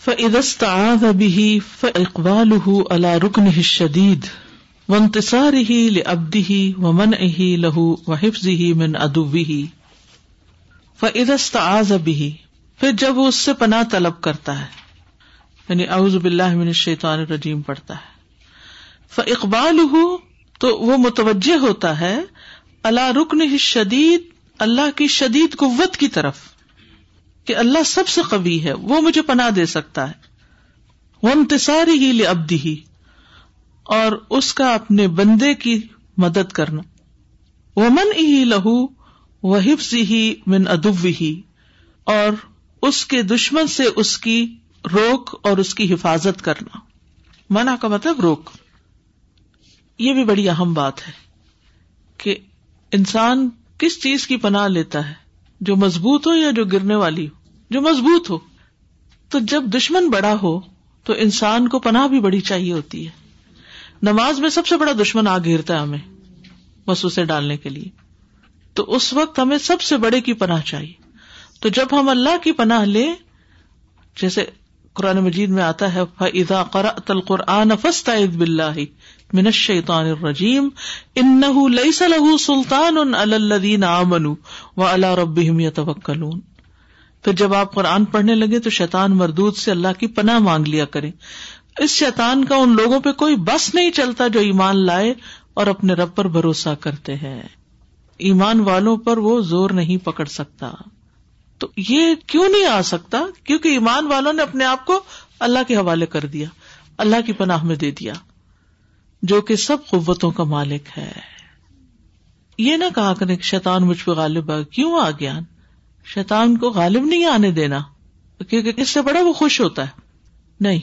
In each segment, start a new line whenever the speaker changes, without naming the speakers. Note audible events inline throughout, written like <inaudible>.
فعدست به فاقبال اللہ رکن شدید و انتصار ہی لبدی ہی و من اہی لہو و حفظ ہی من ادوی ہی فعدست بھی پھر جب وہ اس سے پناہ طلب کرتا ہے یعنی اعوذ باللہ من الشیطان الرجیم پڑتا ہے فاقبال تو وہ متوجہ ہوتا ہے اللہ رکن شدید اللہ کی شدید قوت کی طرف۔ کہ اللہ سب سے قوی ہے، وہ مجھے پناہ دے سکتا ہے۔ وہ انتصاری ہی لبدی ہی اور اس کا اپنے بندے کی مدد کرنا۔ وہ من ہی لہو وہ حفظ ہی من ادب ہی اور اس کے دشمن سے اس کی روک اور اس کی حفاظت کرنا۔ منع کا مطلب روک۔ یہ بھی بڑی اہم بات ہے کہ انسان کس چیز کی پناہ لیتا ہے۔ جو مضبوط ہو یا جو گرنے والی ہو؟ جو مضبوط ہو۔ تو جب دشمن بڑا ہو، تو انسان کو پناہ بھی بڑی چاہیے ہوتی ہے۔ نماز میں سب سے بڑا دشمن آ گھیرتا ہے ہمیں، مسوسے ڈالنے کے لیے۔ تو اس وقت ہمیں سب سے بڑے کی پناہ چاہیے۔ تو جب ہم اللہ کی پناہ لیں، جیسے قرآن مجید میں آتا ہے فضا تل قرآن فسط بلّہ منشان الرجیم ان لئی لہو سلطان الدین امن و اللہ رب یتوکلون پھر جب آپ قرآن پڑھنے لگے تو شیطان مردود سے اللہ کی پناہ مانگ لیا کرے۔ اس شیطان کا ان لوگوں پہ کوئی بس نہیں چلتا جو ایمان لائے اور اپنے رب پر بھروسہ کرتے ہیں۔ ایمان والوں پر وہ زور نہیں پکڑ سکتا۔ تو یہ کیوں نہیں آ سکتا؟ کیونکہ ایمان والوں نے اپنے آپ کو اللہ کے حوالے کر دیا، اللہ کی پناہ میں دے دیا، جو کہ سب قوتوں کا مالک ہے۔ یہ نہ کہا کریں کہ شیطان مجھ پہ غالب آ کیوں آ گیا شیطان کو غالب نہیں آنے دینا، کیونکہ اس سے بڑا وہ خوش ہوتا ہے۔ نہیں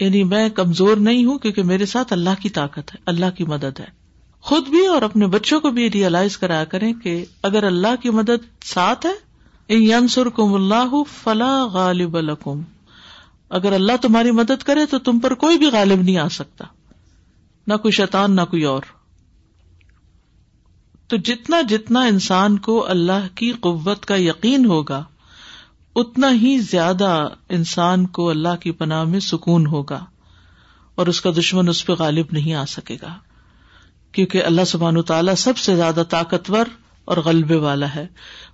یعنی میں کمزور نہیں ہوں، کیونکہ میرے ساتھ اللہ کی طاقت ہے، اللہ کی مدد ہے۔ خود بھی اور اپنے بچوں کو بھی ریئلائز کرایا کریں کہ اگر اللہ کی مدد ساتھ ہے اللہ فلا غالب الکم اگر اللہ تمہاری مدد کرے تو تم پر کوئی بھی غالب نہیں آ سکتا۔ نہ کوئی شیطان، نہ کوئی اور۔ تو جتنا جتنا انسان کو اللہ کی قوت کا یقین ہوگا، اتنا ہی زیادہ انسان کو اللہ کی پناہ میں سکون ہوگا اور اس کا دشمن اس پہ غالب نہیں آ سکے گا۔ کیونکہ اللہ سبحان تعالیٰ سب سے زیادہ طاقتور اور غلبے والا ہے۔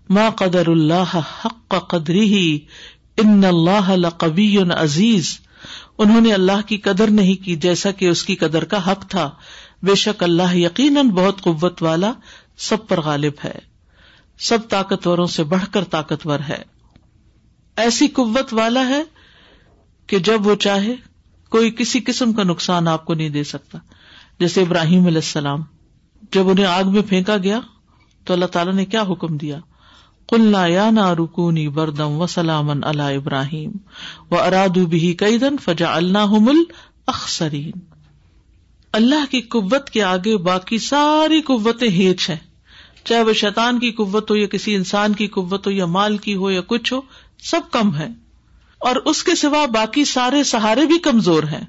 ما قدر اللہ حق قدری ہی ان اللہ قبی عزیز۔ انہوں نے اللہ کی قدر نہیں کی جیسا کہ اس کی قدر کا حق تھا۔ بے شک اللہ یقیناً بہت قوت والا سب پر غالب ہے۔ سب طاقتوروں سے بڑھ کر طاقتور ہے۔ ایسی قوت والا ہے کہ جب وہ چاہے، کوئی کسی قسم کا نقصان آپ کو نہیں دے سکتا۔ جیسے ابراہیم علیہ السلام، جب انہیں آگ میں پھینکا گیا تو اللہ تعالیٰ نے کیا حکم دیا؟ کلنا یا نا رکونی بردم و سلام اللہ ابراہیم و ارادو بھی کئی دن فجا اللہ اخسرین اللہ کی قوت کے آگے باقی ساری قوتیں ہیچ ہیں۔ چاہے وہ شیطان کی قوت ہو یا کسی انسان کی قوت ہو یا مال کی ہو یا کچھ ہو، سب کم ہے اور اس کے سوا باقی سارے سہارے بھی کمزور ہیں۔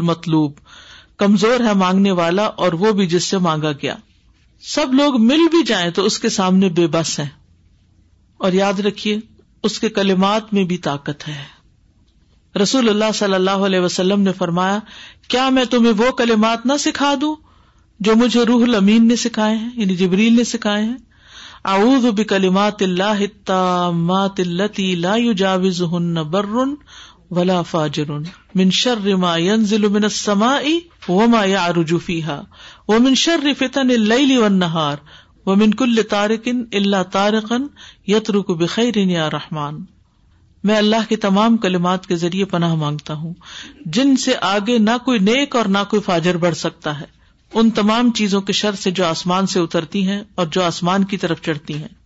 مطلوب کمزور ہے مانگنے والا اور وہ بھی جس سے مانگا گیا۔ سب لوگ مل بھی جائیں تو اس کے سامنے بے بس ہے اور یاد رکھیے، اس کے کلمات میں بھی طاقت ہے۔ رسول اللہ صلی اللہ علیہ وسلم نے فرمایا، کیا میں تمہیں وہ کلمات نہ سکھا دوں جو مجھے روح المین نے سکھائے ہیں یعنی جبریل نے سکھائے ہیں؟ اعوذ بکلمات اللہ التامات التي لا يجاوزهن بر ولا فاجر من شر ما ينزل من السماء وما يعرج فيها ومن شر فتن الليل والنهار ومن كل طارق الا طارقا يترك بخير يا رحمان میں اللہ کے تمام کلمات کے ذریعے پناہ مانگتا ہوں۔ جن سے آگے نہ کوئی نیک اور نہ کوئی فاجر بڑھ سکتا ہے۔ ان تمام چیزوں کے شر سے جو آسمان سے اترتی ہیں اور جو آسمان کی طرف چڑھتی ہیں۔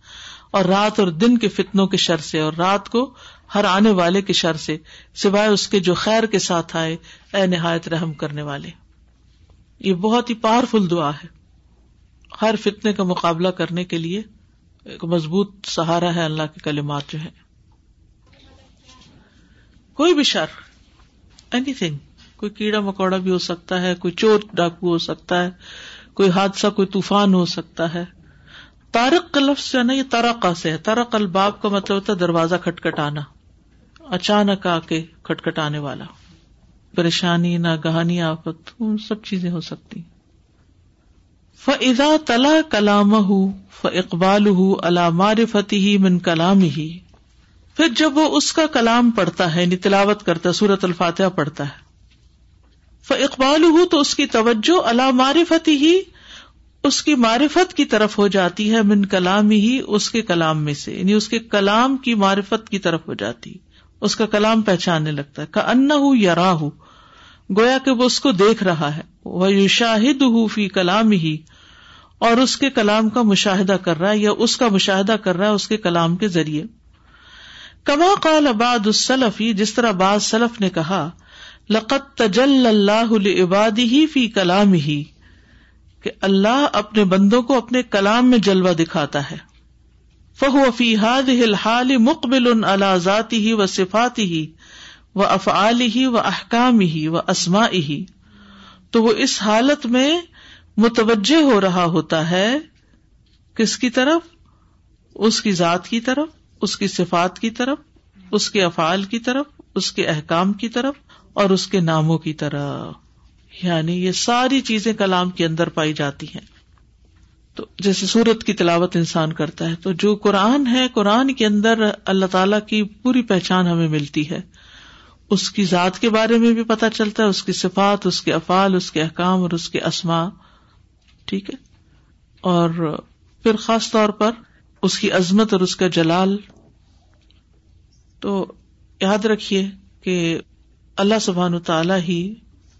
اور رات اور دن کے فتنوں کے شر سے اور رات کو ہر آنے والے کے شر سے، سوائے اس کے جو خیر کے ساتھ آئے، اے نہایت رحم کرنے والے۔ یہ بہت ہی پاورفل دعا ہے۔ ہر فتنے کا مقابلہ کرنے کے لیے ایک مضبوط سہارا ہے اللہ کے کلمات جو ہے کوئی بھی شر اینی تھنگ کوئی کیڑا مکوڑا بھی ہو سکتا ہے، کوئی چور ڈاکو ہو سکتا ہے، کوئی حادثہ، کوئی طوفان ہو سکتا ہے۔ تارک کا لفظ جو ہے نا، یہ تارکا سے ہے۔ تارک الباب کا مطلب ہوتا ہے دروازہ کھٹکھٹانا۔ اچانک آ کے کھٹکھٹانے والا۔ پریشانی نہ گہانی آفت سب چیزیں ہو سکتی۔ فضا تلا کلام ف اقبال علامار فتح من کلام ہی پھر جب وہ اس کا کلام پڑھتا ہے یعنی تلاوت کرتا ہے سورت الفاتحہ پڑھتا ہے۔ ف اقبال ہوں تو اس کی توجہ اللہ معرفت ہی اس کی معرفت کی طرف ہو جاتی ہے، من کلام ہی اس کے کلام میں سے۔ یعنی اس کے کلام کی معرفت کی طرف ہو جاتی۔ اس کا کلام پہچاننے لگتا ہے۔ کا ان ہوں یا راہ گویا کہ وہ اس کو دیکھ رہا ہے۔ وہ یو شاہد فی کلام ہی اور اس کے کلام کا مشاہدہ کر رہا ہے یا اس کا مشاہدہ کر رہا ہے اس کے کلام کے ذریعے۔ کما قال اباد السلفی جس طرح بعض سلف نے کہا لقت تجل اللہ عبادی ہی فی کلام ہی کہ اللہ اپنے بندوں کو اپنے کلام میں جلوہ دکھاتا ہے۔ فہو فی حاد الحال مقبل اللہ ذاتی ہی و صفاتی ہی و افعال ہی و احکام ہی و اسما ہی تو وہ اس حالت میں متوجہ ہو رہا ہوتا ہے کس کی طرف؟ اس کی ذات کی طرف، اس کی صفات کی طرف، اس کے افعال کی طرف، اس کے احکام کی طرف اور اس کے ناموں کی طرف۔ یعنی یہ ساری چیزیں کلام کے اندر پائی جاتی ہیں۔ تو جیسے سورت کی تلاوت انسان کرتا ہے تو جو قرآن ہے، قرآن کے اندر اللہ تعالی کی پوری پہچان ہمیں ملتی ہے۔ اس کی ذات کے بارے میں بھی پتا چلتا ہے، اس کی صفات، اس کے افعال، اس کے احکام اور اس کے اسما ٹھیک ہے؟ اور پھر خاص طور پر اس کی عظمت اور اس کا جلال۔ تو یاد رکھیے کہ اللہ سبحان تعالیٰ ہی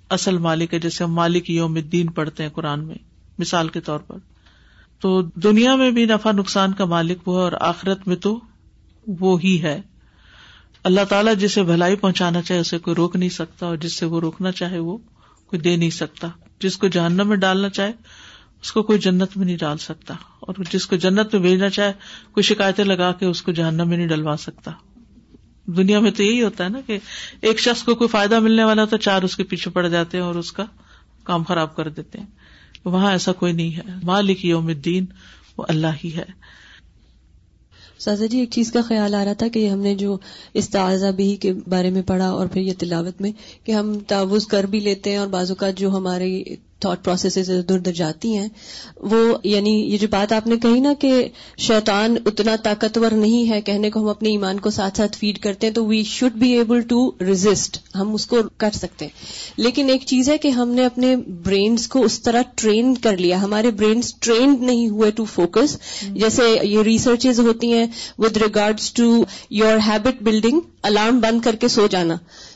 اصل مالک ہے، جیسے ہم مالک یوم الدین پڑھتے ہیں قرآن میں، مثال کے طور پر۔ تو دنیا میں بھی نفع نقصان کا مالک وہ ہے اور آخرت میں تو وہ ہی ہے۔ اللہ تعالیٰ جسے بھلائی پہنچانا چاہے اسے کوئی روک نہیں سکتا اور جس سے وہ روکنا چاہے وہ کوئی دے نہیں سکتا۔ جس کو جہنم میں ڈالنا چاہے اس کو کوئی جنت میں نہیں ڈال سکتا اور جس کو جنت میں بھیجنا چاہے کوئی شکایتیں لگا کے اس کو جہنم میں نہیں ڈلوا سکتا۔ دنیا میں تو یہی ہوتا ہے نا کہ ایک شخص کو کوئی فائدہ ملنے والا تو چار اس کے پیچھے پڑ جاتے ہیں اور اس کا کام خراب کر دیتے ہیں۔ وہاں ایسا کوئی نہیں ہے۔ مالک یوم الدین، وہ اللہ ہی ہے۔
سازا جی ایک چیز کا خیال آ رہا تھا کہ ہم نے جو استعاذہ بھی کے بارے میں پڑھا اور پھر یہ تلاوت میں کہ ہم تعوض کر بھی لیتے ہیں اور بعض اوقات جو ہماری تھاٹ پروسیس ادھر ادھر جاتی ہیں۔ وہ یعنی یہ جو بات آپ نے کہی نا کہ شیطان اتنا طاقتور نہیں ہے، کہنے کو ہم اپنے ایمان کو ساتھ ساتھ فیڈ کرتے ہیں تو we should be able to resist ہم اس کو کر سکتے ہیں۔ لیکن ایک چیز ہے کہ ہم نے اپنے برینس کو اس طرح ٹرین کر لیا۔ ہمارے برینس ٹرینڈ نہیں ہوئے ٹو فوکس جیسے یہ ریسرچز ہوتی ہیں with regards to your habit building alarm بند کر کے سو جانا۔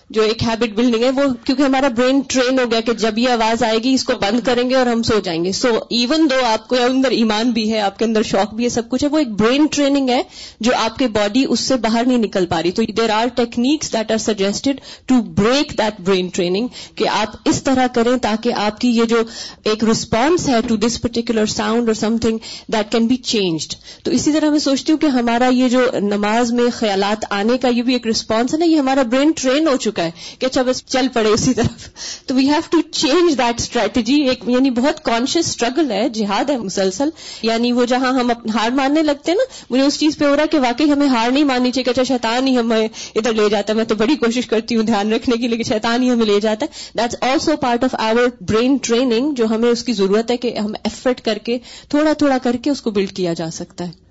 جو ایک ہیبٹ بلڈنگ ہے، وہ کیونکہ ہمارا برین ٹرین ہو گیا کہ جب یہ آواز آئے گی، اس کو بند کریں گے اور ہم سو جائیں گے۔ سو ایون دو آپ کو اندر ایمان بھی ہے، آپ کے اندر شوق بھی ہے، سب کچھ ہے، وہ ایک برین ٹریننگ ہے جو آپ کے باڈی اس سے باہر نہیں نکل پا رہی۔ تو there are techniques that are suggested to break that brain training کہ آپ اس طرح کریں تاکہ آپ کی یہ جو ایک ریسپانس ہے ٹو دس پرٹیکولر ساؤنڈ اور something that can be changed تو اسی طرح میں سوچتی ہوں کہ ہمارا یہ جو نماز میں خیالات آنے کا یہ بھی ایک رسپانس ہے نا، یہ ہمارا برین ٹرین ہو چکا چکا ہے کہ اچھا بس چل پڑے اسی طرف۔ تو we have to change that strategy ایک یعنی بہت کانشیس اسٹرگل ہے، جہاد ہے، مسلسل۔ یعنی وہ جہاں ہم ہار ماننے لگتے ہیں نا، مجھے اس چیز پہ ہو رہا ہے کہ واقعی ہمیں ہار نہیں ماننی چاہیے کہ اچھا شیطان ہی ہمیں ادھر لے جاتا ہے۔ میں تو بڑی کوشش کرتی ہوں دھیان رکھنے کی، لیکن شیطان ہی ہمیں لے جاتا ہے۔ That's also part of our brain training جو ہمیں اس کی ضرورت ہے کہ ہم ایفرٹ کر کے، تھوڑا تھوڑا کر کے اس کو بلڈ کیا جا سکتا ہے۔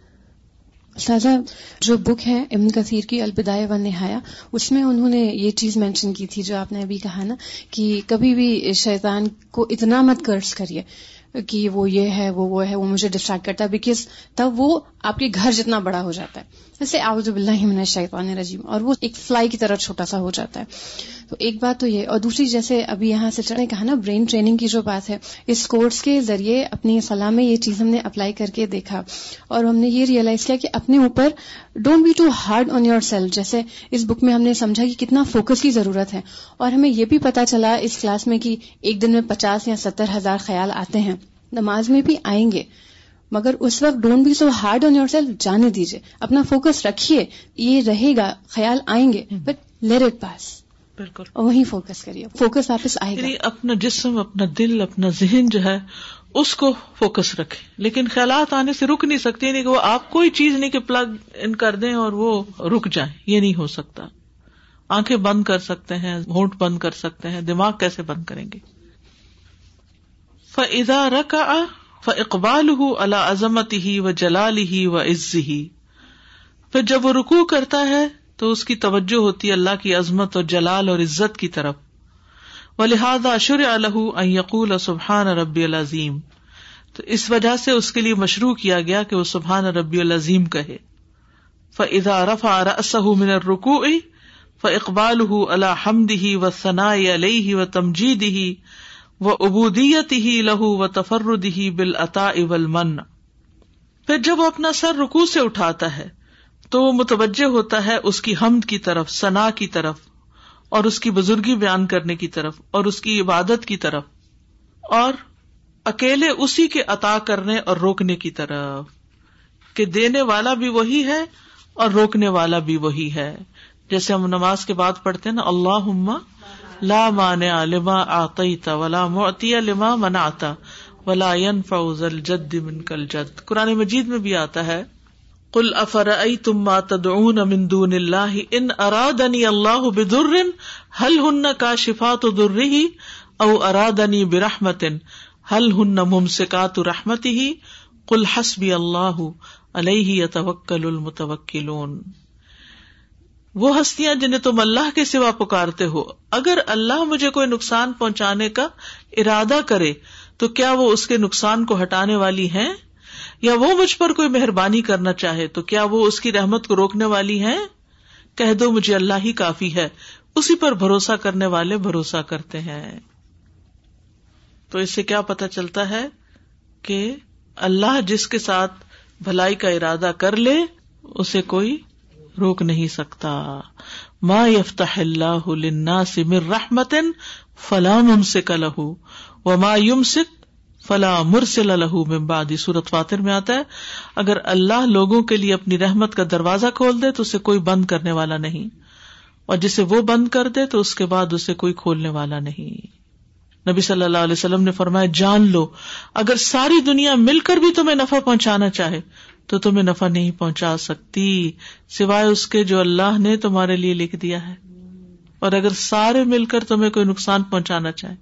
سازا، جو بک ہے، ابن کثیر کی البدایہ و نہایا اس میں انہوں نے یہ چیز مینشن کی تھی جو آپ نے ابھی کہا نا، کہ کبھی بھی شیطان کو اتنا مت کرس کریے کہ وہ یہ ہے، وہ وہ ہے، وہ مجھے ڈسٹریکٹ کرتا ہے بیکاز تب وہ آپ کے گھر جتنا بڑا ہو جاتا ہے۔ جیسے آؤز باللہ من الشیطان الرجیم، اور وہ ایک فلائی کی طرح چھوٹا سا ہو جاتا ہے۔ تو ایک بات تو یہ، اور دوسری جیسے ابھی یہاں سے نے کہا نا برین ٹریننگ کی جو بات ہے، اس کورس کے ذریعے اپنی فلاح میں یہ چیز ہم نے اپلائی کر کے دیکھا۔ اور ہم نے یہ ریئلائز کیا کہ اپنے اوپر don't be too hard on yourself جیسے اس بک میں ہم نے سمجھا کہ کتنا فوکس کی ضرورت ہے۔ اور ہمیں یہ بھی پتا چلا اس کلاس میں کہ ایک دن میں پچاس یا ستر ہزار خیال آتے ہیں۔ نماز میں بھی آئیں گے۔ مگر اس وقت don't be so hard on yourself جانے دیجیے اپنا فوکس رکھیے یہ رہے گا خیال آئیں گے بٹ لیٹ اٹ پاس بالکل۔ وہی فوکس کریے۔ فوکس واپس آئے گا۔
یعنی اپنا جسم اپنا دل اپنا ذہن جو ہے اس کو فوکس رکھے۔ لیکن خیالات آنے سے رک نہیں سکتے یعنی کہ وہ آپ کوئی چیز نہیں کہ پلگ ان کر دیں اور وہ رک جائیں۔ یہ نہیں ہو سکتا۔ آنکھیں بند کر سکتے ہیں ہونٹ بند کر سکتے ہیں دماغ کیسے بند کریں گے؟ فضا رکا ف اقبال اللہ عظمت ہی و جلال ہی و عز ہی پھر جب وہ رکو کرتا ہے، تو اس کی توجہ ہوتی ہے اللہ کی عظمت اور جلال اور عزت کی طرف۔ و لہٰذا اشر الح یقول سبحان ربی العظیم تو اس وجہ سے اس کے لیے مشروع کیا گیا کہ وہ سبحان ربی العظیم کہے۔ فضا رفا رسح من رکو ف اقبال اللہ حمد ہی و ثنا علیہ و تمجید ہی و ابودیت ہی لہو و تفرد ہی بال عطا اول من پھر جب وہ اپنا سر رکو سے اٹھاتا ہے، تو وہ متوجہ ہوتا ہے اس کی حمد کی طرف، ثنا کی طرف، اور اس کی بزرگی بیان کرنے کی طرف، اور اس کی عبادت کی طرف، اور اکیلے اسی کے عطا کرنے اور روکنے کی طرف۔ کہ دینے والا بھی وہی ہے اور روکنے والا بھی وہی ہے۔ جیسے ہم نماز کے بعد پڑھتے نا اللہ لا مانع لما آتیت ولا معطی لما منعت ولا ينفع الجد منك الجد قرآن مجید میں بھی آتا ہے قل افرأيتم ما تدعون من دون الله ان ارادني الله بضر هل هن كاشفات ضره او ارادني برحمة هل هن ممسكات رحمته قل حسبي الله عليه يتوكل المتوكلون وہ ہستیاں جنہیں تم اللہ کے سوا پکارتے ہو۔ اگر اللہ مجھے کوئی نقصان پہنچانے کا ارادہ کرے، تو کیا وہ اس کے نقصان کو ہٹانے والی ہیں؟ یا وہ مجھ پر کوئی مہربانی کرنا چاہے، تو کیا وہ اس کی رحمت کو روکنے والی ہیں؟ کہہ دو، مجھے اللہ ہی کافی ہے۔ اسی پر بھروسہ کرنے والے بھروسہ کرتے ہیں۔ تو اس سے کیا پتا چلتا ہے کہ اللہ جس کے ساتھ بھلائی کا ارادہ کر لے، اسے کوئی روک نہیں سکتا۔ ما یفتح اللہ للناس من رحمت فلا ممسک له وما يمسک فلا مرسل له من بعد۔ سورۃ فاطر میں آتا ہے، اگر اللہ لوگوں کے لیے اپنی رحمت کا دروازہ کھول دے تو اسے کوئی بند کرنے والا نہیں۔ اور جسے وہ بند کر دے تو اس کے بعد اسے کوئی کھولنے والا نہیں۔ نبی صلی اللہ علیہ وسلم نے فرمایا، جان لو، اگر ساری دنیا مل کر بھی تمہیں نفع پہنچانا چاہے تو تمہیں نفع نہیں پہنچا سکتی، سوائے اس کے جو اللہ نے تمہارے لیے لکھ دیا ہے۔ اور اگر سارے مل کر تمہیں کوئی نقصان پہنچانا چاہے،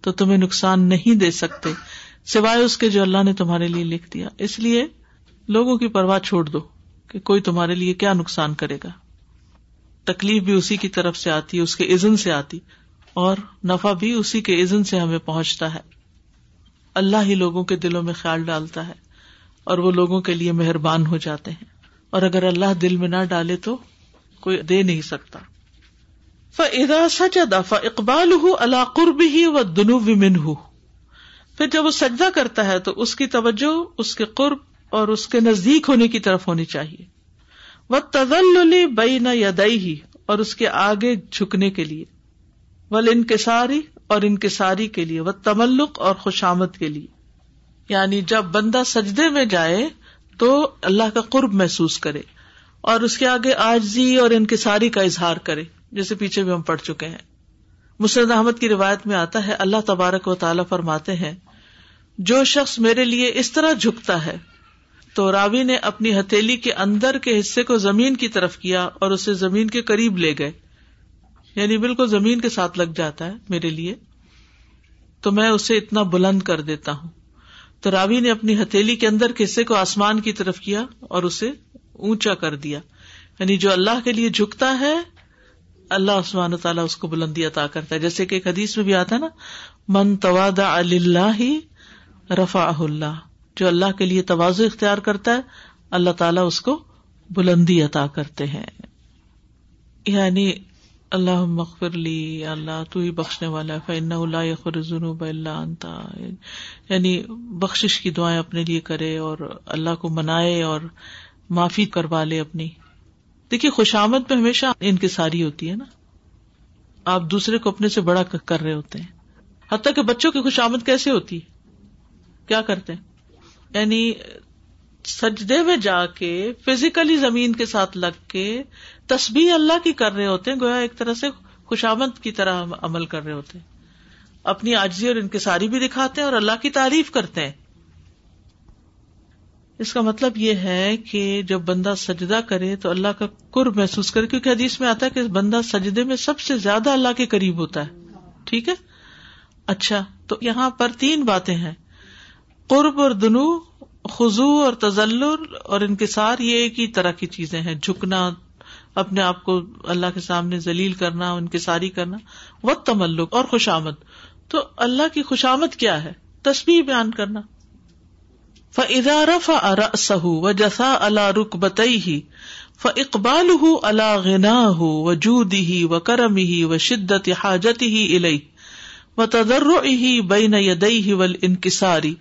تو تمہیں نقصان نہیں دے سکتے، سوائے اس کے جو اللہ نے تمہارے لیے لکھ دیا۔ اس لیے لوگوں کی پرواہ چھوڑ دو کہ کوئی تمہارے لیے کیا نقصان کرے گا۔ تکلیف بھی اسی کی طرف سے آتی، اس کے عزن سے آتی، اور نفع بھی اسی کے عزن سے ہمیں پہنچتا ہے۔ اللہ ہی لوگوں کے دلوں میں خیال ڈالتا ہے۔ اور وہ لوگوں کے لیے مہربان ہو جاتے ہیں۔ اور اگر اللہ دل میں نہ ڈالے تو کوئی دے نہیں سکتا۔ فضا سجدا ف اقبال ہُ اللہ قرب ہی و دنو من ہُ پھر جب وہ سجدہ کرتا ہے تو اس کی توجہ، اس کے قرب اور اس کے نزدیک ہونے کی طرف ہونی چاہیے۔ وہ تزل بئی نہ یدئی ہی اور اس کے آگے جھکنے کے لیے۔ ول انکساری اور انکساری کے لیے۔ وہ تملق اور خوشامد کے لیے۔ یعنی جب بندہ سجدے میں جائے تو اللہ کا قرب محسوس کرے اور اس کے آگے آجزی اور انکساری کا اظہار کرے، جیسے پیچھے بھی ہم پڑھ چکے ہیں۔ مسرد احمد کی روایت میں آتا ہے، اللہ تبارک و تعالیٰ فرماتے ہیں، جو شخص میرے لیے اس طرح جھکتا ہے تو راوی نے اپنی ہتھیلی کے اندر کے حصے کو زمین کی طرف کیا اور اسے زمین کے قریب لے گئے۔ یعنی بالکل زمین کے ساتھ لگ جاتا ہے میرے لیے، تو میں اسے اتنا بلند کر دیتا ہوں۔ تو راوی نے اپنی ہتھیلی کے اندر کے حصے کو آسمان کی طرف کیا اور اسے اونچا کر دیا۔ یعنی جو اللہ کے لیے جھکتا ہے، اللہ عثمان تعالیٰ اس کو بلندی عطا کرتا ہے۔ جیسے کہ ایک حدیث میں بھی آتا ہے نا، من تواد اللہ رفا اللہ جو اللہ کے لیے توازو اختیار کرتا ہے، اللہ تعالیٰ اس کو بلندی عطا کرتے ہیں۔ یعنی اللہ مغفر لی اللہ، تو ہی بخشنے والا فن اللہ خرجنوب اللہ انتا یعنی بخش کی دعائیں اپنے لیے کرے اور اللہ کو منائے اور معافی کروا لے اپنی۔ دیکھیے خوشامد میں ہمیشہ ان کی ساری ہوتی ہے نا۔ آپ دوسرے کو اپنے سے بڑا کر رہے ہوتے ہیں۔ حتیٰ کہ بچوں کی خوشامد کیسے ہوتی؟ کیا کرتے؟ ہیں یعنی سجدے میں جا کے فزیکلی زمین کے ساتھ لگ کے تسبیح اللہ کی کر رہے ہوتے ہیں، گویا ایک طرح سے خوشامد کی طرح عمل کر رہے ہوتے ہیں۔ اپنی آجزی اور انکساری بھی دکھاتے ہیں اور اللہ کی تعریف کرتے ہیں۔ اس کا مطلب یہ ہے کہ جب بندہ سجدہ کرے تو اللہ کا قرب محسوس کرے، کیونکہ حدیث میں آتا ہے کہ بندہ سجدے میں سب سے زیادہ اللہ کے قریب ہوتا ہے۔ ٹھیک ہے؟ اچھا تو یہاں پر تین باتیں ہیں۔ قرب اور دنو خزو اور تزلر اور انکسار یہ ایک ہی طرح کی چیزیں ہیں، جھکنا، اپنے آپ کو اللہ کے سامنے ذلیل کرنا، انکساری کرنا، و تملک اور خوشامد تو اللہ کی خوشامد کیا ہے؟ تصویر بیان کرنا۔ فدارف سہ و جسا اللہ رک بتئی ہی ف اقبال ہُ اللہ غنا ہُ و جود ہی و کرم ہی و شدت حاجت ہی الئی و تدر ہی بین یدئی ہی ول انکساری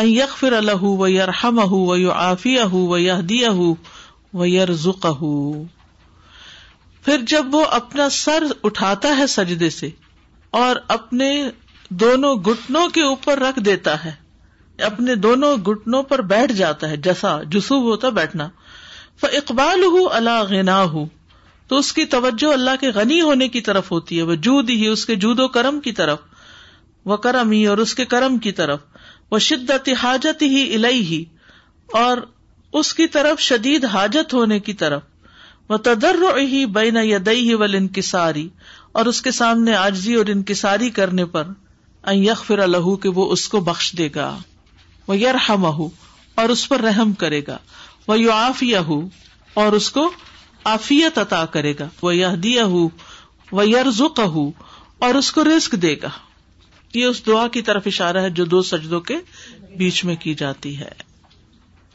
یکفر الح و یرحم و یو آفیہ و یادیہ و یرزق پھر جب وہ اپنا سر اٹھاتا ہے سجدے سے اور اپنے دونوں گٹنوں کے اوپر رکھ دیتا ہے، اپنے دونوں گٹنوں پر بیٹھ جاتا ہے جسا جسوب ہوتا بیٹھنا۔ اقبال ہوں اللہ غنا ہوں تو اس کی توجہ اللہ کے غنی ہونے کی طرف ہوتی ہے۔ وہ جود ہی اس کے جود و کرم کی طرف۔ وہ کرم ہی اور اس کے کرم کی طرف۔ وہ شدت حاجت ہی الہی ہی اور اس کی طرف شدید حاجت ہونے کی طرف۔ وہ تدر ہی بین یدئی ہی ول انکساری اور اس کے سامنے آجزی اور انکساری کرنے پر یکفر الح کہ وہ اس کو بخش دے گا۔ وہ یرحم اور اس پر رحم کرے گا۔ وہ یو آفیہ اور اس کو آفیت عطا کرے گا۔ وہ یہ دیا وہ یرزق اور اس کو رسک دے گا۔ یہ اس دعا کی طرف اشارہ ہے جو دو سجدوں کے بیچ میں کی جاتی ہے۔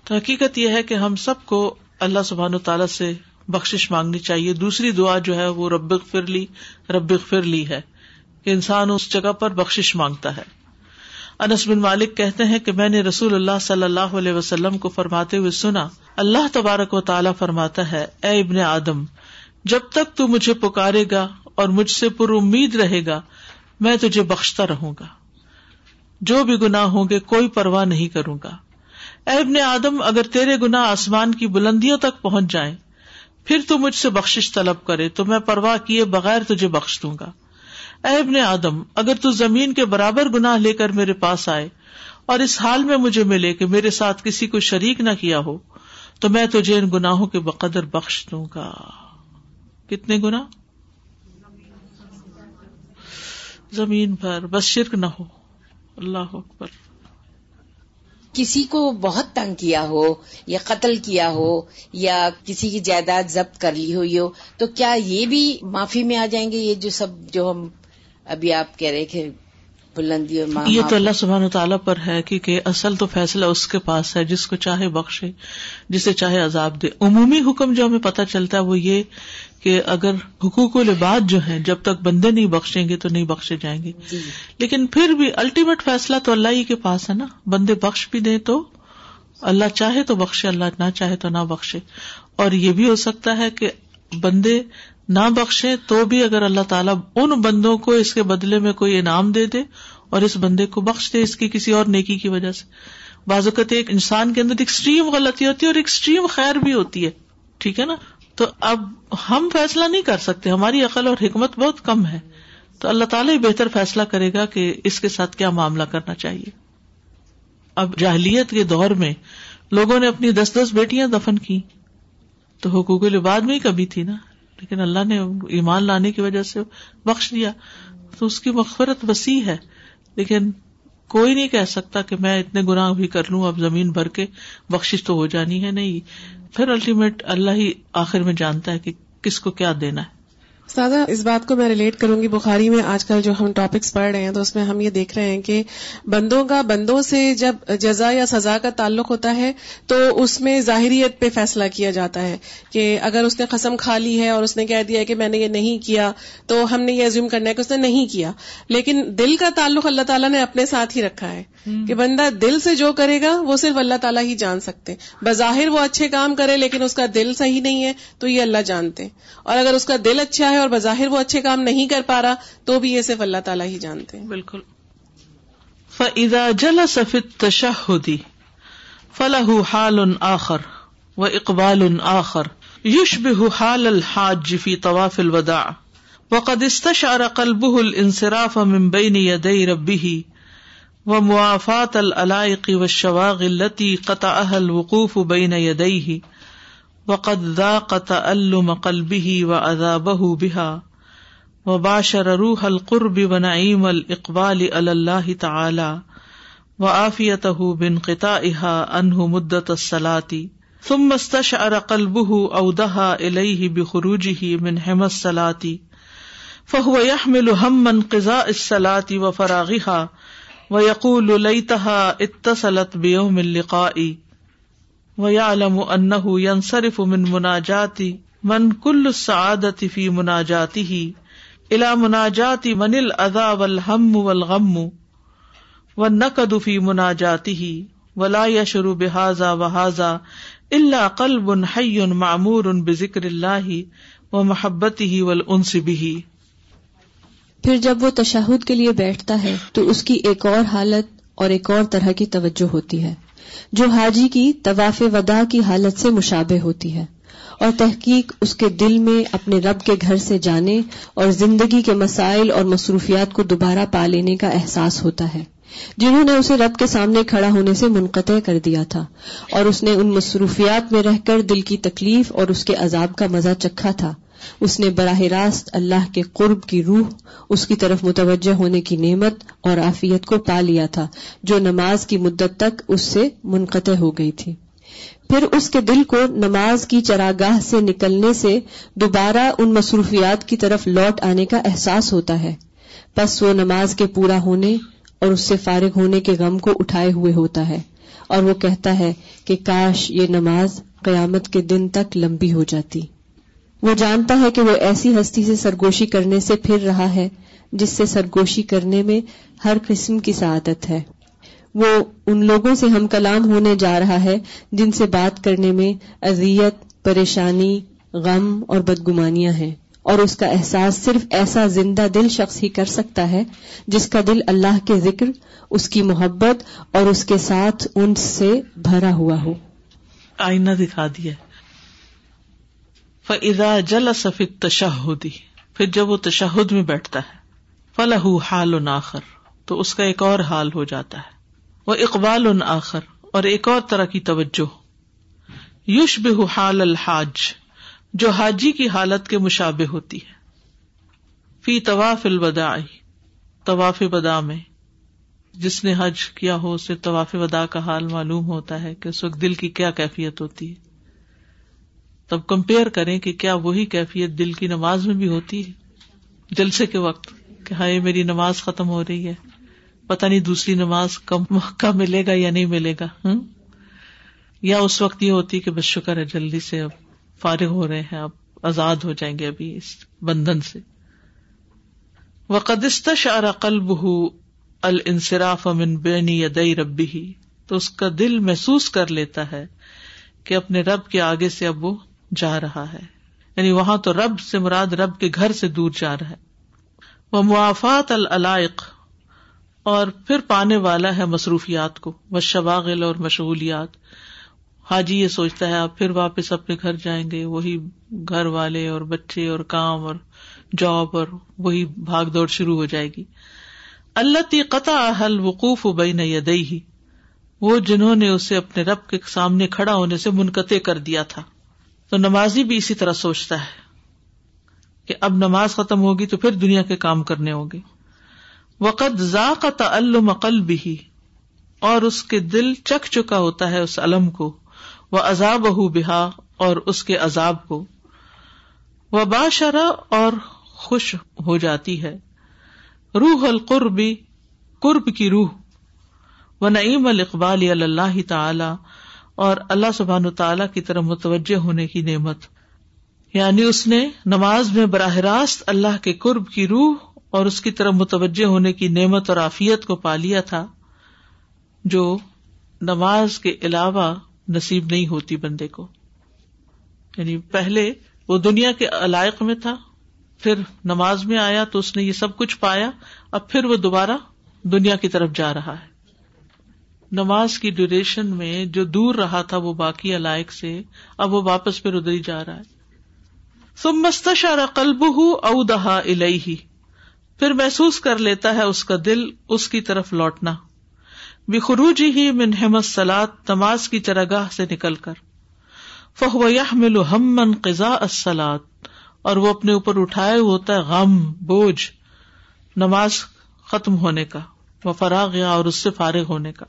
تو حقیقت یہ ہے کہ ہم سب کو اللہ سبحان و تعالی سے بخش مانگنی چاہیے۔ دوسری دعا جو ہے وہ رب فرلی رب فرلی ہے۔ کہ انسان اس جگہ پر بخش مانگتا ہے۔ انس بن مالک کہتے ہیں کہ میں نے رسول اللہ صلی اللہ علیہ وسلم کو فرماتے ہوئے سنا، اللہ تبارک و تعالیٰ فرماتا ہے، اے ابن آدم، جب تک تو مجھے پکارے گا اور مجھ سے پر امید رہے گا میں تجھے بخشتا رہوں گا۔ جو بھی گنا ہوں گے کوئی پرواہ نہیں کروں گا۔ اے ابن آدم، اگر تیرے گنا آسمان کی بلندیوں تک پہنچ جائیں، پھر تو مجھ سے بخش طلب کرے، تو میں پرواہ کیے بغیر تجھے بخش دوں گا۔ اے ابن آدم، اگر تو زمین کے برابر گناہ لے کر میرے پاس آئے اور اس حال میں مجھے ملے کہ میرے ساتھ کسی کو شریک نہ کیا ہو، تو میں تجھے ان گناہوں کے بقدر بخش دوں گا۔ کتنے گنا زمین پر، بس شرک نہ ہو۔ اللہ اکبر۔
کسی کو بہت تنگ کیا ہو یا قتل کیا ہو یا کسی کی جائیداد ضبط کر لی ہوئی ہو، تو کیا یہ بھی معافی میں آ جائیں گے؟ یہ جو سب جو ہم ابھی آپ کہہ رہے کہ بلندی اور
یہ تو اللہ سبحان تعالیٰ پر ہے کیونکہ اصل تو فیصلہ اس کے پاس ہے جس کو چاہے بخشے جسے چاہے عذاب دے۔ عمومی حکم جو ہمیں پتہ چلتا ہے وہ یہ کہ اگر حقوق و لباد جو ہیں جب تک بندے نہیں بخشیں گے تو نہیں بخشے جائیں گے۔ جی۔ لیکن پھر بھی الٹیمیٹ فیصلہ تو اللہ ہی کے پاس ہے نا۔ بندے بخش بھی دیں تو اللہ چاہے تو بخشے اللہ نہ چاہے تو نہ بخشے۔ اور یہ بھی ہو سکتا ہے کہ بندے نہ بخشے تو بھی اگر اللہ تعالیٰ ان بندوں کو اس کے بدلے میں کوئی انعام دے دے اور اس بندے کو بخش دے اس کی کسی اور نیکی کی وجہ سے۔ بعض اوقات ایک انسان کے اندر ایکسٹریم غلطی ہوتی ہے اور ایکسٹریم خیر بھی ہوتی ہے۔ ٹھیک ہے نا؟ تو اب ہم فیصلہ نہیں کر سکتے۔ ہماری عقل اور حکمت بہت کم ہے۔ تو اللہ تعالیٰ ہی بہتر فیصلہ کرے گا کہ اس کے ساتھ کیا معاملہ کرنا چاہیے۔ اب جاہلیت کے دور میں لوگوں نے اپنی دس دس بیٹیاں دفن کی تو حقوق لباد میں ہی کبھی تھی نا؟ لیکن اللہ نے ایمان لانے کی وجہ سے بخش دیا۔ تو اس کی مغفرت وسیع ہے۔ لیکن کوئی نہیں کہہ سکتا کہ میں اتنے گناہ بھی کر لوں، اب زمین بھر کے بخش تو ہو جانی ہے، نہیں۔ پھر الٹیمیٹ اللہ ہی آخر میں جانتا ہے کہ کس کو کیا دینا ہے۔
سادہ اس بات کو میں ریلیٹ کروں گی بخاری میں آج کل جو ہم ٹاپکس پڑھ رہے ہیں تو اس میں ہم یہ دیکھ رہے ہیں کہ بندوں کا بندوں سے جب جزا یا سزا کا تعلق ہوتا ہے تو اس میں ظاہریت پہ فیصلہ کیا جاتا ہے کہ اگر اس نے قسم کھا لی ہے اور اس نے کہہ دیا کہ میں نے یہ نہیں کیا تو ہم نے یہ ایزیوم کرنا ہے کہ اس نے نہیں کیا۔ لیکن دل کا تعلق اللہ تعالیٰ نے اپنے ساتھ ہی رکھا ہے کہ بندہ دل سے جو کرے گا وہ صرف اللہ تعالیٰ ہی جان سکتے بظاہر وہ اچھے کام کرے لیکن اس کا دل صحیح نہیں ہے تو یہ اللہ جانتے اور اگر اس کا دل اچھا ہے ہے اور بظاہر وہ اچھے کام نہیں کر پا رہا تو بھی یہ صرف اللہ تعالیٰ ہی جانتے ہیں۔
بالکل۔ فضا جل سفید تشہدی فلاح حال ان آخر و اقبال ان آخر یوش بحال الحاج فی طواف الوداع وقد استشعر قلبه الانصراف من بين يدي ربه و موافات العلائق و شواغ التی قطع الوقوف بین یدئی وقد ذاق تعلم قلبه و اذابه بها و باشر روح القرب و نعیم الاقبال اللہ تعالی و آفیته بانقطاعها عنه مدت الصلاة. ثم استشعر قلبه اودها الیہ بخروجه من حم الصلاة. فهو يحمل هم انقضاء الصلاة و فراغها و ليتها اتصلت بيوم اللقاء. ويعلم انه ينصرف من مناجات من كل السعادة في مناجاته الى مناجات من الاذى والهم والغم والنقد في مناجاته ولا يشر بهذا وهذا الا قلب حي معمور بذكر الله ومحبته والانس به
پھر جب وہ تشہد کے لیے بیٹھتا ہے تو اس کی ایک اور حالت اور ایک اور طرح کی توجہ ہوتی ہے۔ جو حاجی کی طواف ودا کی حالت سے مشابہ ہوتی ہے اور تحقیق اس کے دل میں اپنے رب کے گھر سے جانے اور زندگی کے مسائل اور مصروفیات کو دوبارہ پا لینے کا احساس ہوتا ہے۔ جنہوں نے اسے رب کے سامنے کھڑا ہونے سے منقطع کر دیا تھا اور اس نے ان مصروفیات میں رہ کر دل کی تکلیف اور اس کے عذاب کا مزہ چکھا تھا۔ اس نے براہ راست اللہ کے قرب کی روح، اس کی طرف متوجہ ہونے کی نعمت اور آفیت کو پا لیا تھا، جو نماز کی مدت تک اس سے منقطع ہو گئی تھی۔ پھر اس کے دل کو نماز کی چراگاہ سے نکلنے سے دوبارہ ان مصروفیات کی طرف لوٹ آنے کا احساس ہوتا ہے۔ بس وہ نماز کے پورا ہونے اور اس سے فارغ ہونے کے غم کو اٹھائے ہوئے ہوتا ہے اور وہ کہتا ہے کہ کاش یہ نماز قیامت کے دن تک لمبی ہو جاتی۔ وہ جانتا ہے کہ وہ ایسی ہستی سے سرگوشی کرنے سے پھر رہا ہے، جس سے سرگوشی کرنے میں ہر قسم کی سعادت ہے۔ وہ ان لوگوں سے ہم کلام ہونے جا رہا ہے، جن سے بات کرنے میں اذیت، پریشانی، غم اور بدگمانیاں ہیں۔ اور اس کا احساس صرف ایسا زندہ دل شخص ہی کر سکتا ہے، جس کا دل اللہ کے ذکر، اس کی محبت اور اس کے ساتھ ان سے بھرا ہوا ہو۔
آئینہ دکھا دیا۔ فضا جل سفید تشہدی پھر جب وہ تشہد میں بیٹھتا ہے فلاح حال ان آخر، تو اس کا ایک اور حال ہو جاتا ہے۔ وہ اقبال ان آخر، اور ایک اور طرح کی توجہ۔ یوش بہ حال الحاج، جو حاجی کی حالت کے مشابے ہوتی ہے۔ فی طواف البدا طواف بدا میں، جس نے حج کیا ہو، اسے طواف ودا کا حال معلوم ہوتا ہے کہ اس وقت دل کی کیا کیفیت ہوتی ہے۔ تب کمپیئر کریں کہ کیا وہی کیفیت دل کی نماز میں بھی ہوتی ہے؟ جلسے کے وقت کہ ہاں میری نماز ختم ہو رہی ہے پتا نہیں دوسری نماز کم موقع ملے گا یا نہیں ملے گا ہوں یا اس وقت یہ ہوتی کہ بس شکر ہے جلدی سے اب فارغ ہو رہے ہیں، اب آزاد ہو جائیں گے ابھی اس بندھن سے۔ وہ قدست شارا قلب الصراف امن بینی یا دئی ربی ہی تو اس کا دل محسوس کر لیتا ہے کہ اپنے رب کے آگے سے اب وہ جا رہا ہے۔ یعنی وہاں تو رب سے مراد رب کے گھر سے دور جا رہا ہے۔ وہ موافات العلائق اور پھر پانے والا ہے مصروفیات کو وہ شواغل اور مشغولیات۔ حاجی یہ سوچتا ہے، آپ پھر واپس اپنے گھر جائیں گے، وہی گھر والے اور بچے اور کام اور جاب اور وہی بھاگ دوڑ شروع ہو جائے گی۔ اللہ تی قطع حل وقوف بین یدئی وہ جنہوں نے اسے اپنے رب کے سامنے کھڑا ہونے سے منقطع کر دیا تھا۔ تو نمازی بھی اسی طرح سوچتا ہے کہ اب نماز ختم ہوگی تو پھر دنیا کے کام کرنے ہوں گے وقت ذاق عقل بھی اور اس کے دل چکھ چکا ہوتا ہے اس علم کو۔ وہ عذاب ہو بہا اور اس کے عذاب کو۔ وہ باشرا اور خوش ہو جاتی ہے۔ روح القربی قرب کی روح۔ وہ نعیم القبال اللہ تعالی اور اللہ سبحان تعالیٰ کی طرف متوجہ ہونے کی نعمت۔ یعنی اس نے نماز میں براہ راست اللہ کے قرب کی روح اور اس کی طرف متوجہ ہونے کی نعمت اور عافیت کو پا لیا تھا، جو نماز کے علاوہ نصیب نہیں ہوتی بندے کو۔ یعنی پہلے وہ دنیا کے علائق میں تھا، پھر نماز میں آیا تو اس نے یہ سب کچھ پایا، اب پھر وہ دوبارہ دنیا کی طرف جا رہا ہے۔ نماز کی ڈیوریشن میں جو دور رہا تھا وہ باقی علائق سے، اب وہ واپس پھر ادھر ہی جا رہا ہے۔ سم مستشارہ قلب او دہا الہی پھر محسوس کر لیتا ہے اس کا دل اس کی طرف لوٹنا۔ بخروجی ہی من حمد سلاد نماز کی چراگاہ سے نکل کر۔ فہو یحمل ہمن قزا السلاد اور وہ اپنے اوپر اٹھائے ہوتا ہے غم، بوجھ۔ نماز ختم ہونے کا وہ فراغ یا اور اس سے فارغ ہونے کا۔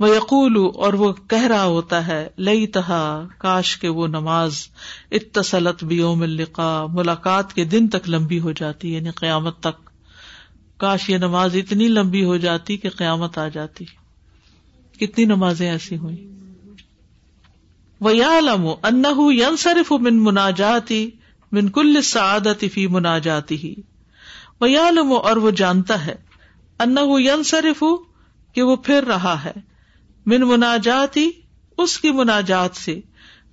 وہ یقول اور وہ کہہ رہا ہوتا ہے لئی تہا کاش کے وہ نماز اتصلت بیوم القاع ملاقات کے دن تک لمبی ہو جاتی یعنی قیامت تک۔ کاش یہ نماز اتنی لمبی ہو جاتی کہ قیامت آ جاتی۔ کتنی نمازیں ایسی ہوئی وہ یا علم ان ین صرف من مناجاتی من کل سعادت فی مناجاتی ہی وہ یا علم اور وہ جانتا ہے ان ین صرف کہ وہ پھر رہا ہے۔ من مناجاتی، اس کی مناجات سے۔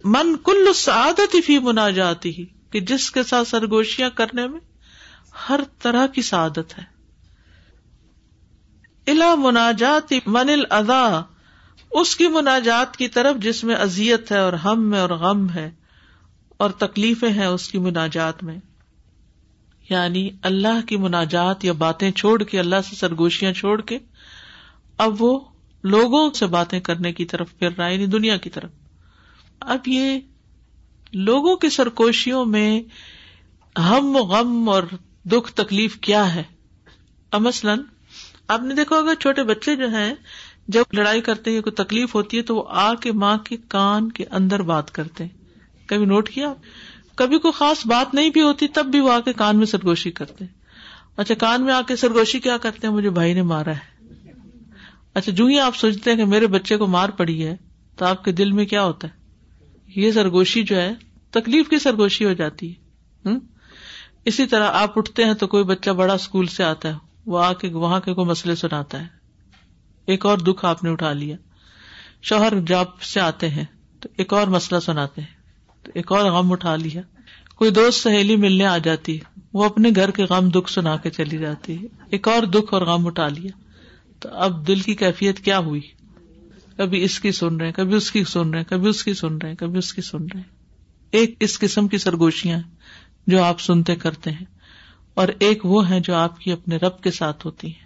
من کل سعادت فی مناجاتی، کہ جس کے ساتھ سرگوشیاں کرنے میں ہر طرح کی سعادت ہے۔ الا مناجات من الادا اس کی مناجات کی طرف جس میں ازیت ہے اور ہم ہے اور غم ہے اور تکلیفیں ہیں اس کی مناجات میں۔ یعنی اللہ کی مناجات یا باتیں چھوڑ کے، اللہ سے سرگوشیاں چھوڑ کے، اب وہ لوگوں سے باتیں کرنے کی طرف پھر رہا یعنی دنیا کی طرف۔ اب یہ لوگوں کی سرگوشیوں میں ہم غم اور دکھ تکلیف کیا ہے؟ مثلاً آپ نے دیکھا ہوگا چھوٹے بچے جو ہیں، جب لڑائی کرتے ہیں کوئی تکلیف ہوتی ہے تو وہ آ کے ماں کے کان کے اندر بات کرتے ہیں۔ کبھی نوٹ کیا؟ کبھی کوئی خاص بات نہیں بھی ہوتی، تب بھی وہ آ کے کان میں سرگوشی کرتے ہیں۔ اچھا کان میں آ کے سرگوشی کیا کرتے ہیں؟ مجھے بھائی نے مارا ہے۔ اچھا جو ہی آپ سوچتے ہیں کہ میرے بچے کو مار پڑی ہے، تو آپ کے دل میں کیا ہوتا ہے؟ یہ سرگوشی جو ہے، تکلیف کی سرگوشی ہو جاتی ہے اسی طرح آپ اٹھتے ہیں تو کوئی بچہ بڑا اسکول سے آتا ہے، وہ آ کے وہاں کے کوئی مسئلے سناتا ہے۔ ایک اور دکھ آپ نے اٹھا لیا۔ شوہر جاب سے آتے ہیں، تو ایک اور مسئلہ سناتے ہیں۔ تو ایک اور غم اٹھا لیا۔ کوئی دوست سہیلی ملنے آ جاتی، وہ اپنے گھر کے غم دکھ سنا کے چلی جاتی۔ ہے ایک اور دکھ اور غم اٹھا لیا۔ تو اب دل کی کیفیت کیا ہوئی؟ کبھی اس کی سن رہے کبھی اس کی سن رہے ہیں، کبھی اس کی سن رہے کبھی اس کی سن رہے ایک اس قسم کی سرگوشیاں جو آپ سنتے کرتے ہیں اور ایک وہ ہے جو آپ کی اپنے رب کے ساتھ ہوتی ہیں۔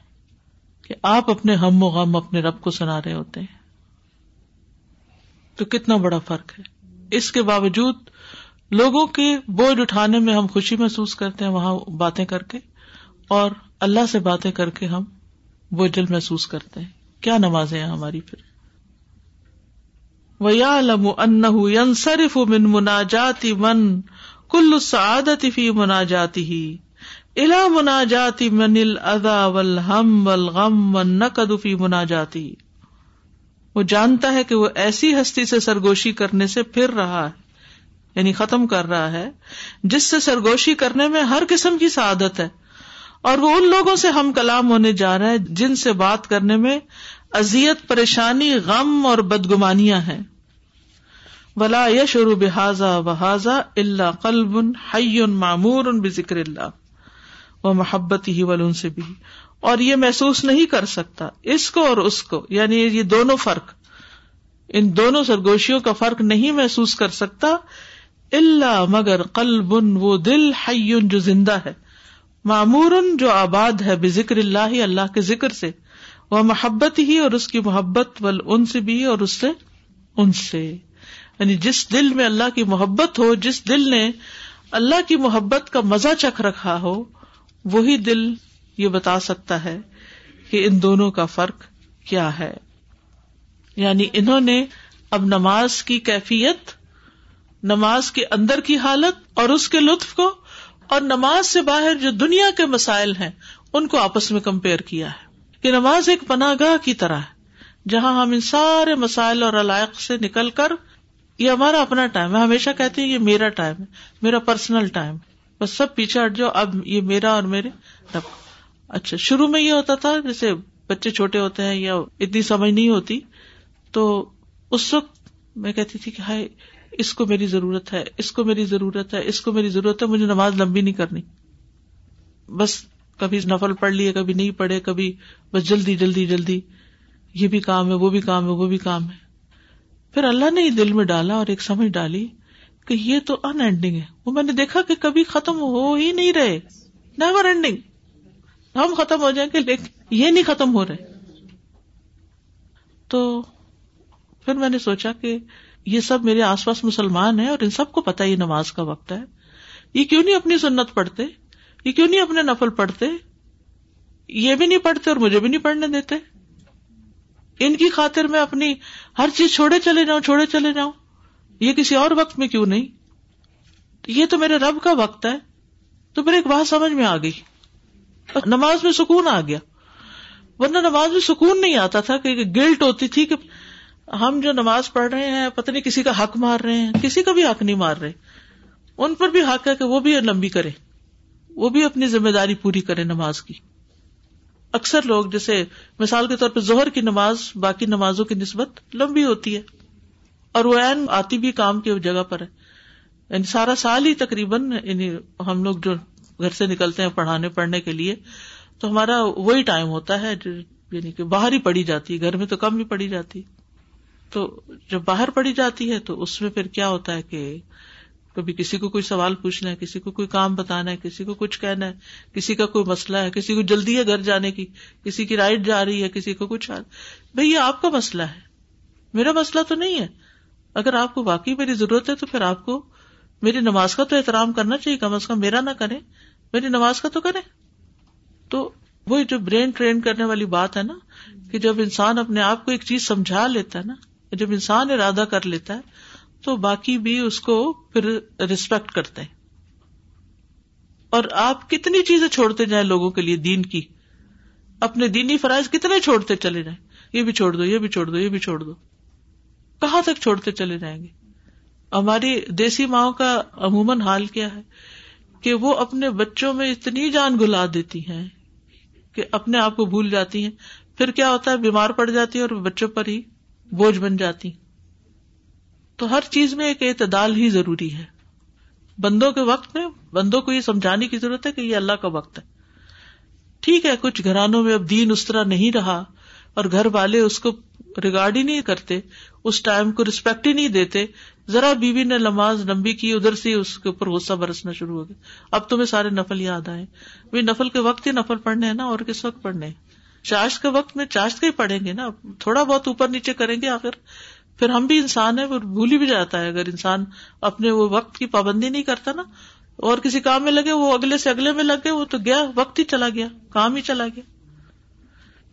کہ آپ اپنے ہم و غم اپنے رب کو سنا رہے ہوتے ہیں۔ تو کتنا بڑا فرق ہے۔ اس کے باوجود لوگوں کے بوجھ اٹھانے میں ہم خوشی محسوس کرتے ہیں وہاں باتیں کر کے اور اللہ سے باتیں کر کے ہم بوجھل محسوس کرتے ہیں۔ کیا نمازیں ہیں ہماری پھر؟ وَيَعْلَمُ أَنَّهُ يَنصَرِفُ مِن مُنَاجَاتِ مَن كُلُّ السَّعَادَةِ فِي مُنَاجَاتِهِ۔ الا منا جاتی منل ادا ول ہم ول غم و نقدفی منا جاتی وہ جانتا ہے کہ وہ ایسی ہستی سے سرگوشی کرنے سے پھر رہا ہے یعنی ختم کر رہا ہے، جس سے سرگوشی کرنے میں ہر قسم کی سعادت ہے۔ اور وہ ان لوگوں سے ہم کلام ہونے جا رہا ہے جن سے بات کرنے میں ازیت پریشانی، غم اور بدگمانیاں ہیں۔ ولا یش اور بحاظا بحاظا اللہ قلب معمور بکر اللہ وہ محبت ہی ول ان سے بھی اور یہ محسوس نہیں کر سکتا۔ اس کو اور اس کو۔ یعنی یہ دونوں فرق۔ ان دونوں سرگوشیوں کا فرق نہیں محسوس کر سکتا۔ اللہ مگر قلب، وہ دل حیون جو زندہ ہے۔ معمور جو آباد ہے بے ذکر اللہ اللہ کے ذکر سے، وہ محبت ہی اور اس کی محبت ول ان سے بھی اور اس سے ان سے۔ یعنی جس دل میں اللہ کی محبت ہو، جس دل نے اللہ کی محبت کا مزہ چکھ رکھا ہو، وہی دل یہ بتا سکتا ہے کہ ان دونوں کا فرق کیا ہے۔ یعنی انہوں نے اب نماز کی کیفیت، نماز کے اندر کی حالت اور اس کے لطف کو اور نماز سے باہر جو دنیا کے مسائل ہیں، ان کو آپس میں کمپیئر کیا ہے۔ کہ نماز ایک پناہ گاہ کی طرح ہے، جہاں ہم ان سارے مسائل اور علائق سے نکل کر، یہ ہمارا اپنا ٹائم ہے۔ ہمیشہ کہتے ہیں یہ میرا ٹائم ہے، میرا پرسنل ٹائم بس سب پیچھے ہٹ جاؤ، اب یہ میرا اور میرے رب اچھا شروع میں یہ ہوتا تھا، جیسے بچے چھوٹے ہوتے ہیں یا اتنی سمجھ نہیں ہوتی، تو اس وقت میں کہتی تھی کہ ہائے اس کو میری ضرورت ہے، اس کو میری ضرورت ہے، اس کو میری ضرورت ہے، مجھے نماز لمبی نہیں کرنی۔ بس کبھی نفل پڑھ لیے، کبھی نہیں پڑھے، کبھی بس جلدی جلدی جلدی۔ یہ بھی کام ہے، وہ بھی کام ہے، وہ بھی کام ہے۔ پھر اللہ نے دل میں ڈالا اور ایک سمجھ ڈالی کہ یہ تو ان اینڈنگ ہے۔ وہ میں نے دیکھا کہ کبھی ختم ہو ہی نہیں رہے۔ نیور اینڈنگ ہم ختم ہو جائیں گے لیکن یہ نہیں ختم ہو رہے۔ تو پھر میں نے سوچا کہ یہ سب میرے آس پاس مسلمان ہیں اور ان سب کو پتا یہ نماز کا وقت ہے۔ یہ کیوں نہیں اپنی سنت پڑھتے؟ یہ کیوں نہیں اپنے نفل پڑھتے؟ یہ بھی نہیں پڑھتے اور مجھے بھی نہیں پڑھنے دیتے۔ ان کی خاطر میں اپنی ہر چیز چھوڑے چلے جاؤں، چھوڑے چلے جاؤں۔ یہ کسی اور وقت میں کیوں نہیں؟ یہ تو میرے رب کا وقت ہے۔ تو پھر ایک بات سمجھ میں آ گئی۔ نماز میں سکون آ گیا۔ ورنہ نماز میں سکون نہیں آتا تھا کہ گلٹ ہوتی تھی کہ ہم جو نماز پڑھ رہے ہیں، پتہ نہیں کسی کا حق مار رہے ہیں، کسی کا بھی حق نہیں مار رہے۔ ان پر بھی حق ہے کہ وہ بھی لمبی کرے۔ وہ بھی اپنی ذمہ داری پوری کرے نماز کی۔ اکثر لوگ، جیسے مثال کے طور پہ زہر کی نماز، باقی نمازوں کی نسبت لمبی ہوتی ہے۔ اور وہ این آتی بھی کام کی جگہ پر ہے۔ یعنی سارا سال ہی تقریباً یعنی ہم لوگ جو گھر سے نکلتے ہیں پڑھانے، پڑھنے کے لیے، تو ہمارا وہی ٹائم ہوتا ہے یعنی کہ باہر ہی پڑھی جاتی ہے۔ گھر میں تو کم ہی پڑھی جاتی تو جب باہر پڑھی جاتی ہے تو اس میں پھر کیا ہوتا ہے کہ کبھی کسی کو کوئی سوال پوچھنا ہے، کسی کو کوئی کام بتانا ہے، کسی کو کچھ کہنا ہے، کسی کا کوئی مسئلہ ہے، کسی کو جلدی ہے گھر جانے کی، کسی کی رائڈ جا رہی ہے، کسی کو کچھ بھائی یہ آپ کا مسئلہ ہے۔ میرا مسئلہ تو نہیں ہے۔ اگر آپ کو واقعی میری ضرورت ہے تو پھر آپ کو میری نماز کا تو احترام کرنا چاہیے، کم از کم میرا نہ کرے میری نماز کا تو کرے تو وہی جو برین ٹرین کرنے والی بات ہے نا، کہ جب انسان اپنے آپ کو ایک چیز سمجھا لیتا ہے نا جب انسان ارادہ کر لیتا ہے، تو باقی بھی اس کو پھر ریسپیکٹ کرتے ہیں۔ اور آپ کتنی چیزیں چھوڑتے جائیں لوگوں کے لیے دین کی۔ اپنے دینی فرائض کتنے چھوڑتے چلے جائیں۔ یہ بھی چھوڑ دو، یہ بھی چھوڑ دو، یہ بھی چھوڑ دو۔ کہاں تک چھوڑتے چلے جائیں گے؟ ہماری دیسی ماؤں کا عموماً حال کیا ہے کہ وہ اپنے بچوں میں اتنی جان گلا دیتی ہیں کہ اپنے آپ کو بھول جاتی ہیں۔ پھر کیا ہوتا ہے؟ بیمار پڑ جاتی ہے اور بچوں پر ہی بوجھ بن جاتی۔ تو ہر چیز میں ایک اعتدال ہی ضروری ہے۔ بندوں کے وقت میں بندوں کو یہ سمجھانے کی ضرورت ہے کہ یہ اللہ کا وقت ہے۔ ٹھیک ہے، کچھ گھرانوں میں اب دین اس طرح نہیں رہا اور گھر والے اس کو ریگارڈ ہی نہیں کرتے، اس ٹائم کو ریسپیکٹ ہی نہیں دیتے۔ ذرا بیوی نے نماز لمبی کی، ادھر سے اس کے اوپر غصہ برسنا شروع ہو گیا۔ اب تمہیں سارے نفل یاد آئے۔ نفل کے وقت ہی نفل پڑھنے ہیں نا، اور کس وقت پڑھنے چاشت کے وقت میں چاشت کا ہی پڑھیں گے نا تھوڑا بہت اوپر نیچے کریں گے آخر۔ پھر ہم بھی انسان ہے بھول ہی بھی جاتا ہے۔ اگر انسان اپنے وہ وقت کی پابندی نہیں کرتا نا اور کسی کام میں لگے وہ اگلے سے اگلے میں لگے وہ تو گیا وقت ہی چلا گیا کام ہی چلا گیا۔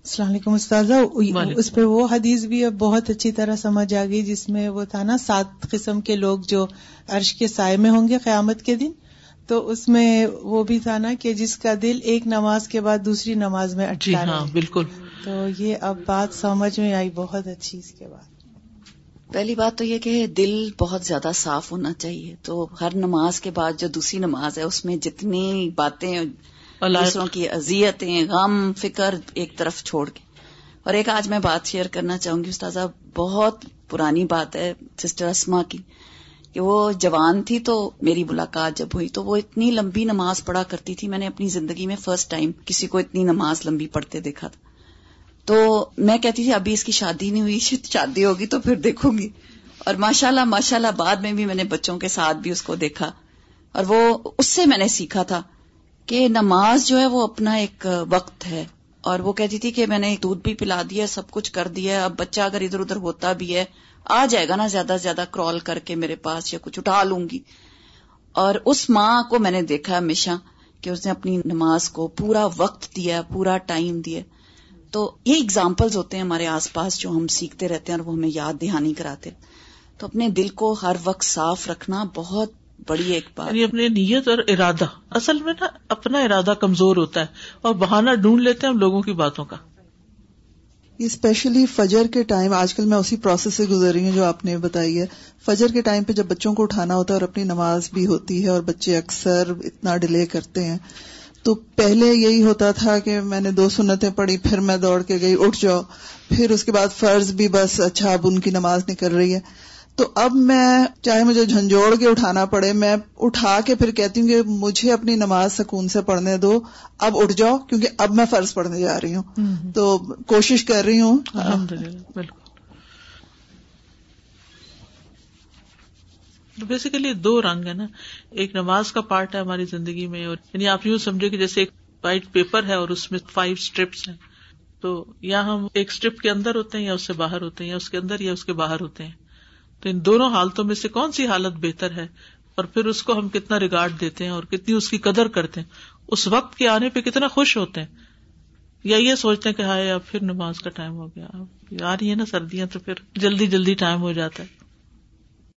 السلام علیکم استاذہ۔ اس پہ وہ حدیث بھی اب بہت اچھی طرح سمجھ آ گئی جس میں وہ تھا نا سات قسم کے لوگ جو عرش کے سائے میں ہوں گے قیامت کے دن۔ تو اس میں وہ بھی تھا نا کہ جس کا دل ایک نماز کے بعد دوسری نماز میں
جی ہاں بالکل۔
تو یہ اب بات سمجھ میں آئی بہت اچھی اس کے بعد۔
پہلی بات تو یہ کہ دل بہت زیادہ صاف ہونا چاہیے۔ تو ہر نماز کے بعد جو دوسری نماز ہے اس میں جتنی باتیں دوسروں کی اذیتیں غم فکر ایک طرف چھوڑ کے۔ اور ایک آج میں بات شیئر کرنا چاہوں گی استاذہ بہت پرانی بات ہے سسٹر اسما کی۔ کہ وہ جوان تھی تو میری ملاقات جب ہوئی تو وہ اتنی لمبی نماز پڑھا کرتی تھی، میں نے اپنی زندگی میں فرسٹ ٹائم کسی کو اتنی نماز لمبی پڑھتے دیکھا تھا۔ تو میں کہتی تھی، ابھی اس کی شادی نہیں ہوئی، <laughs> شادی ہوگی تو پھر دیکھوں گی۔ اور ماشاء اللہ ماشاء اللہ بعد میں بھی میں نے بچوں کے ساتھ بھی اس کو دیکھا۔ اور وہ، اس سے میں نے سیکھا تھا کہ نماز جو ہے وہ اپنا ایک وقت ہے۔ اور وہ کہتی تھی کہ میں نے دودھ بھی پلا دیا سب کچھ کر دیا اب بچہ اگر ادھر ادھر ہوتا بھی ہے آ جائے گا نا زیادہ سے زیادہ کرال کر کے میرے پاس یا کچھ اٹھا لوں گی۔ اور اس ماں کو میں نے دیکھا ہمیشہ کہ اس نے اپنی نماز کو پورا وقت دیا، پورا ٹائم دیا۔ تو یہ اگزامپلز ہوتے ہیں ہمارے آس پاس جو ہم سیکھتے رہتے ہیں اور وہ ہمیں یاد دہانی کراتے تو اپنے دل کو ہر وقت صاف رکھنا بہت بڑی ایک بات۔
یعنی اپنے نیت اور ارادہ۔ اصل میں نا اپنا ارادہ کمزور ہوتا ہے اور بہانا ڈھونڈ لیتے ہیں ہم لوگوں کی باتوں کا۔
اسپیشلی فجر کے ٹائم، آج کل میں اسی پروسیس سے گزر رہی ہوں جو آپ نے بتائی ہے۔ فجر کے ٹائم پہ جب بچوں کو اٹھانا ہوتا ہے اور اپنی نماز بھی ہوتی ہے اور بچے اکثر اتنا ڈیلے کرتے ہیں، تو پہلے یہی ہوتا تھا کہ میں نے دو سنتیں پڑھی، پھر میں دوڑ کے گئی، اٹھ جاؤ، پھر اس کے بعد فرض بھی بس اچھا اب ان کی نماز نکل رہی ہے۔ تو اب میں چاہے مجھے جھنجھوڑ کے اٹھانا پڑے میں اٹھا کے پھر کہتی ہوں کہ مجھے اپنی نماز سکون سے پڑھنے دو اب اٹھ جاؤ کیونکہ اب میں فرض پڑھنے جا رہی ہوں۔ تو کوشش کر رہی ہوں۔
بالکل۔ بیسیکلی دو رنگ ہے نا۔ ایک نماز کا پارٹ ہے ہماری زندگی میں اور یعنی آپ یوں سمجھے کہ جیسے ایک وائٹ پیپر ہے اور اس میں فائیو اسٹریپس ہیں۔ تو یا ہم ایک اسٹرپ کے اندر ہوتے ہیں یا اس سے باہر ہوتے ہیں یا اس کے اندر یا اس کے باہر ہوتے ہیں۔ تو ان دونوں حالتوں میں سے کون سی حالت بہتر ہے اور پھر اس کو ہم کتنا ریگارڈ دیتے ہیں اور کتنی اس کی قدر کرتے ہیں؟ اس وقت کے آنے پہ کتنا خوش ہوتے ہیں؟ یا یہ سوچتے ہیں کہ ہائے، اب پھر نماز کا ٹائم ہو گیا آ رہی ہے نا سردیاں تو پھر جلدی جلدی ٹائم ہو جاتا ہے۔